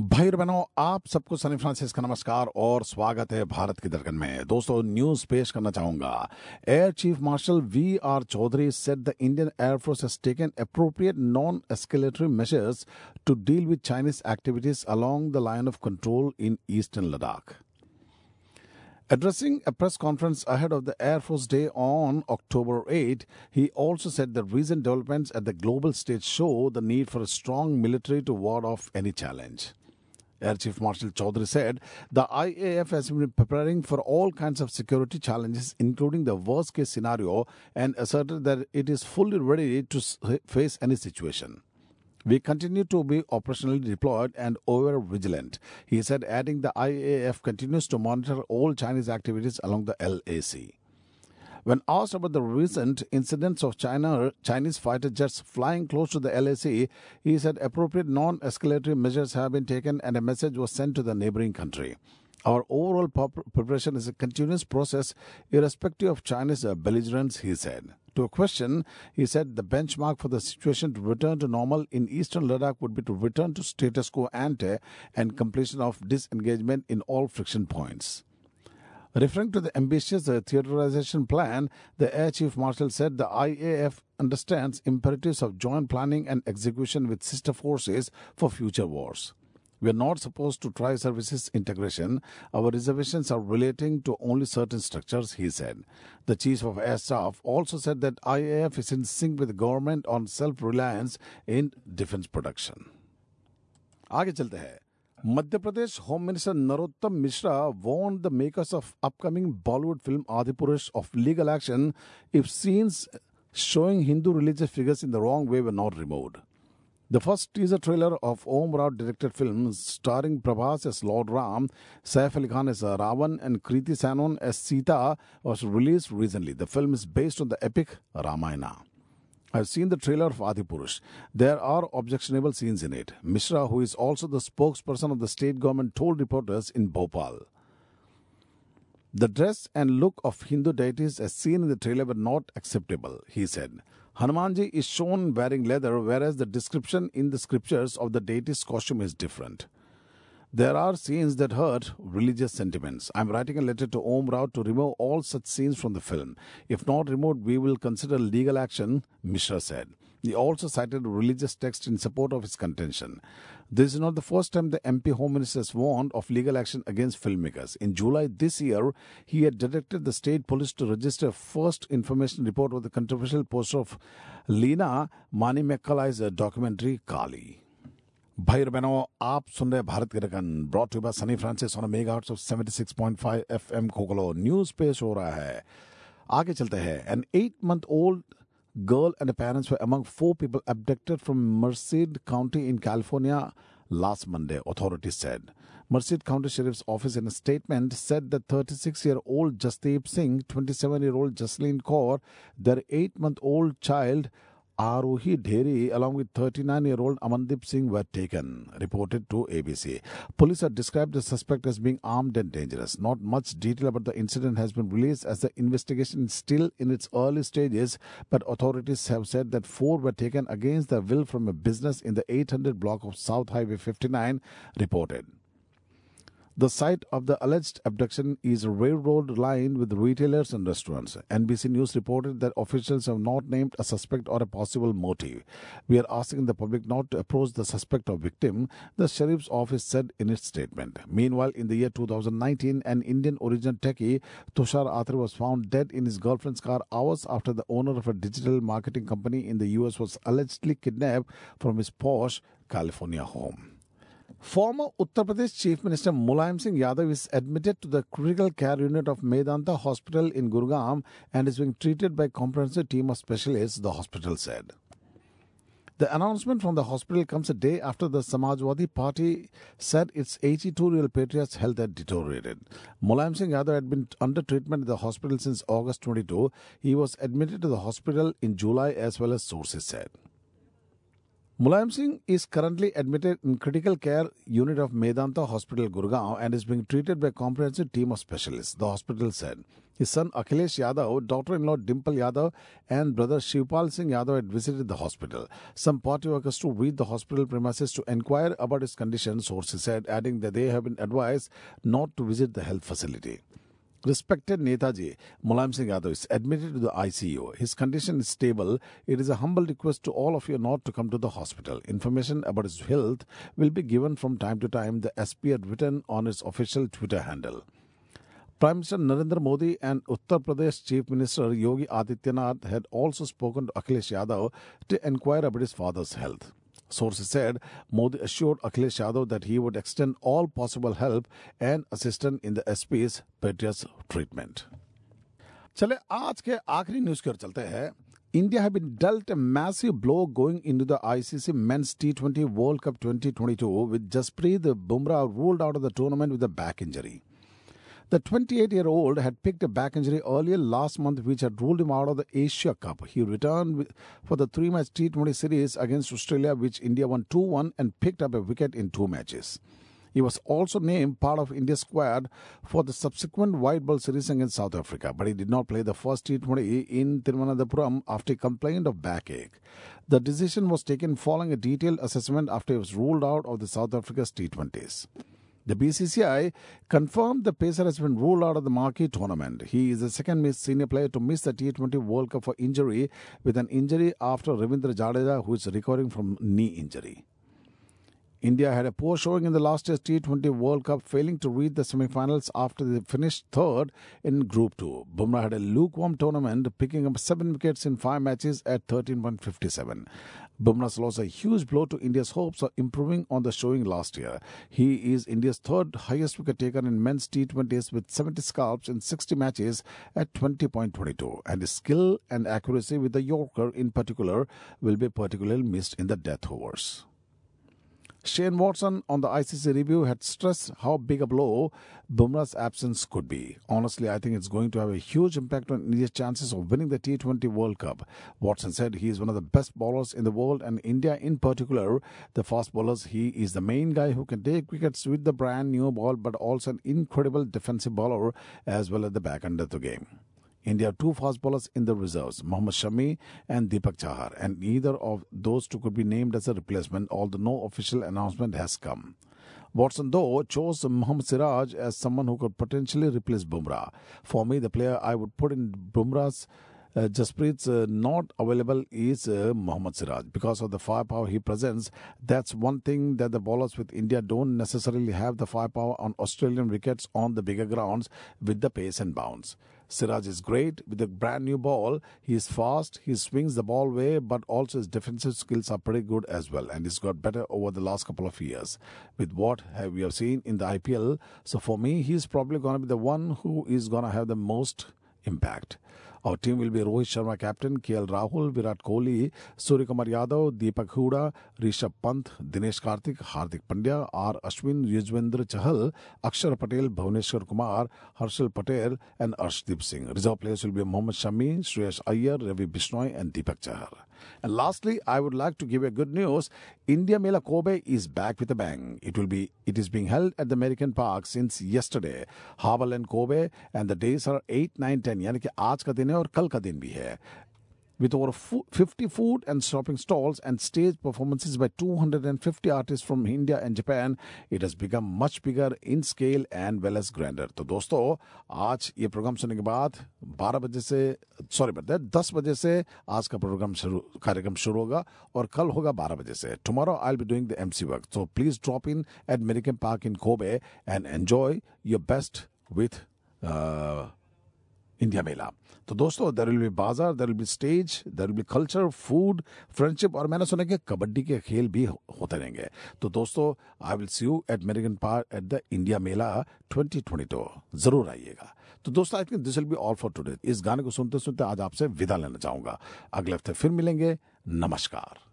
भाई और बहनों आप सबको सनी फ्रांसिस का नमस्कार और स्वागत है भारत की दरगन में दोस्तों न्यूज पेश करना चाहूंगा air chief marshal V R Chaudhary said the Indian air force has taken appropriate non escalatory measures to deal with Chinese activities along the line of control in eastern Ladakh Addressing a press conference ahead of the Air Force Day on October 8, he also said that recent developments at the global stage show the need for a strong military to ward off any challenge. Air Chief Marshal Chaudhary said the IAF has been preparing for all kinds of security challenges, including the worst case scenario, and asserted that it is fully ready to face any situation. We continue to be operationally deployed and over vigilant, he said, adding the IAF continues to monitor all Chinese activities along the LAC. When asked about the recent incidents of China, Chinese fighter jets flying close to the LAC, he said appropriate non escalatory measures have been taken and a message was sent to the neighboring country. Our overall preparation is a continuous process, irrespective of China's belligerence, he said. To a question, he said the benchmark for the situation to return to normal in eastern Ladakh would be to return to status quo ante and completion of disengagement in all friction points. Referring to the ambitious uh, theaterization plan, the Air Chief Marshal said the IAF understands imperatives of joint planning and execution with sister forces for future wars. We are not supposed to tri services integration. Our reservations are relating to only certain structures, he said. The chief of air staff also said that IAF is in sync with the government on self-reliance in defense production. आगे चलते हैं Madhya Pradesh Home Minister Narottam Mishra warned the makers of upcoming Bollywood film Adipurush of legal action if scenes showing Hindu religious figures in the wrong way were not removed. The first teaser trailer of Om Raut directed film starring Prabhas as Lord Ram, Saif Ali Khan as Ravan, and Kriti Sanon as Sita was released recently. The film is based on the epic Ramayana. I've seen the trailer of Adipurush. There are objectionable scenes in it. Mishra, who is also the spokesperson of the state government, told reporters in Bhopal. The dress and look of Hindu deities as seen in the trailer were not acceptable, he said. Hanumanji is shown wearing leather, whereas the description in the scriptures of the deity's costume is different. There are scenes that hurt religious sentiments. I'm writing a letter to Om Raut to remove all such scenes from the film. If not removed, we will consider legal action, Mishra said. He also cited religious text in support of his contention. This is not the first time the MP Home Minister has warned of legal action against filmmakers. In July this year, he had directed the state police to register a first information report of the controversial poster of Lena Mani Mekkalai's documentary Kali. भाई और बहनों आप सुन रहे भारत के रकन brought you bye Sunny Francis on mega of 76.5 FM खोखलो news पेश हो रहा है आगे चलते हैं an eight month old girl and her parents were among four people abducted from Merced County in California last Monday, authorities said. Merced County Sheriff's Office in a statement said that 36 year old Jasdeep Singh, 27 year old Jaslene Kaur, their 8 month old child Arohi Dheri, along with 39 year old Amandip Singh, were taken, reported to ABC. Police have described the suspect as being armed and dangerous. Not much detail about the incident has been released as the investigation is still in its early stages, but authorities have said that four were taken against their will from a business in the 800 block of South Highway 59, reported. The site of the alleged abduction is a railroad line with retailers and restaurants. NBC News reported that officials have not named a suspect or a possible motive. We are asking the public not to approach the suspect or victim, the sheriff's office said in its statement. Meanwhile, in the year 2019, an Indian origin techie, Tushar Atre, was found dead in his girlfriend's car hours after the owner of a digital marketing company in the US was allegedly kidnapped from his Porsche, California home. Former Uttar Pradesh Chief Minister Mulayam Singh Yadav is admitted to the critical care unit of Medanta Hospital in Gurgaon and is being treated by a comprehensive team of specialists, the hospital said. The announcement from the hospital comes a day after the Samajwadi Party said its 82 year old patriarch's health had deteriorated. Mulayam Singh Yadav had been under treatment at the hospital since August 22. He was admitted to the hospital in July as well as sources said. Mulayam Singh is currently admitted in critical care unit of Medanta Hospital, Gurgaon, and is being treated by a comprehensive team of specialists. The hospital said his son Akhilesh Yadav, daughter-in-law Dimple Yadav, and brother Shivpal Singh Yadav had visited the hospital. Some party workers to read the hospital premises to inquire about his condition, sources said, adding that they have been advised not to visit the health facility. Respected Netaji, Mulayam Singh Yadav is admitted to the ICU. His condition is stable. It is a humble request to all of you not to come to the hospital. Information about his health will be given from time to time, the SP had written on his official Twitter handle. Prime Minister Narendra Modi and Uttar Pradesh Chief Minister Yogi Adityanath had also spoken to Akhilesh Yadav to inquire about his father's health. Sources said Modi assured Akhilesh Yadav that he would extend all possible help and assistance in the SP's piteous treatment. चले आज के आखिरी news की ओर चलते हैं India have been dealt a massive blow going into the ICC Men's T20 World Cup 2022 with Jasprit Bumrah ruled out of the tournament with a back injury. The 28 year old had picked a back injury earlier last month, which had ruled him out of the Asia Cup. He returned for the three match T20 series against Australia, which India won 2 1 and picked up a wicket in two matches. He was also named part of India's squad for the subsequent white ball series against South Africa, but he did not play the first T20 in Thiruvananthapuram after he complained of backache. The decision was taken following a detailed assessment after he was ruled out of the South Africa's T20s. The BCCI confirmed the pacer has been ruled out of the marquee tournament. He is the second senior player to miss the T20 World Cup for injury with an injury after Ravindra Jadeja, who is recovering from knee injury. India had a poor showing in the last year's T20 World Cup, failing to reach the semi-finals after they finished third in Group 2. Bumrah had a lukewarm tournament, picking up seven wickets in five matches at 13.57. Bumrah's loss a huge blow to India's hopes of improving on the showing last year. He is India's third highest wicket taker in men's T20s with 70 scalps in 60 matches at 20.22. And his skill and accuracy with the Yorker in particular will be particularly missed in the death overs. Shane Watson on the ICC review had stressed how big a blow Bumrah's absence could be. Honestly, I think it's going to have a huge impact on India's chances of winning the T20 World Cup. Watson said he is one of the best bowlers in the world and India in particular, the fast bowlers, he is the main guy who can take wickets with the brand new ball but also an incredible defensive bowler as well at the back end of the game. India have two fast bowlers in the reserves, Mohammad Shami and Deepak Chahar, and neither of those two could be named as a replacement, although no official announcement has come. Watson, though, chose Mohammad Siraj as someone who could potentially replace Bumrah. For me, the player I would put in Bumrah's uh, Jasprit's uh, not available is uh, Mohammad Siraj because of the firepower he presents. That's one thing that the bowlers with India don't necessarily have the firepower on Australian wickets on the bigger grounds with the pace and bounce. Siraj is great with a brand new ball. He is fast. He swings the ball way, but also his defensive skills are pretty good as well. And he's got better over the last couple of years with what have we have seen in the IPL. So for me, he's probably going to be the one who is going to have the most impact. Our team will be Rohit Sharma captain, KL Rahul, Virat Kohli, Surya Kumar Yadav, Deepak Huda, Rishabh Pant, Dinesh Karthik, Hardik Pandya, R. Ashwin, Yuzvendra Chahal, Akshar Patel, Bhuvneshwar Kumar, Harshal Patel, and Arshdeep Singh. Reserve players will be Mohammad Shami, Shreyas Iyer, Ravi Bishnoi, and Deepak Chahar. And lastly, I would like to give a good news. India Mela Kobe is back with a bang. It will be it is being held at the Meriken Park since yesterday. Harborland Kobe and the days are 8, 9, 10 यानी कि आज का दिन है और कल का दिन भी है with over 50 food and shopping stalls and stage performances by 250 artists from India and Japan, it has become much bigger in scale and well as grander. So, friends, आज ये प्रोग्राम सुनने के बाद 12 सॉरी बट 10 बजे से आज का programme शुरू, कार्यक्रम शुरू होगा और कल होगा 12 बजे से। Tomorrow I be doing the M C work so please drop in at Meriken Park in Kobe and enjoy your best with India mela तो दोस्तों there will be bazaar there will be stage there will be culture food friendship और मैंने सुना कि कबड्डी के खेल भी होते रहेंगे। तो दोस्तों I will see you at Meriken Park at the India mela 2022 ज़रूर आइएगा। तो दोस्तों I think this will be all for today इस गाने को सुनते सुनते आज आपसे विदा लेना चाहूँगा। अगले हफ़्ते फिर मिलेंगे। नमस्कार।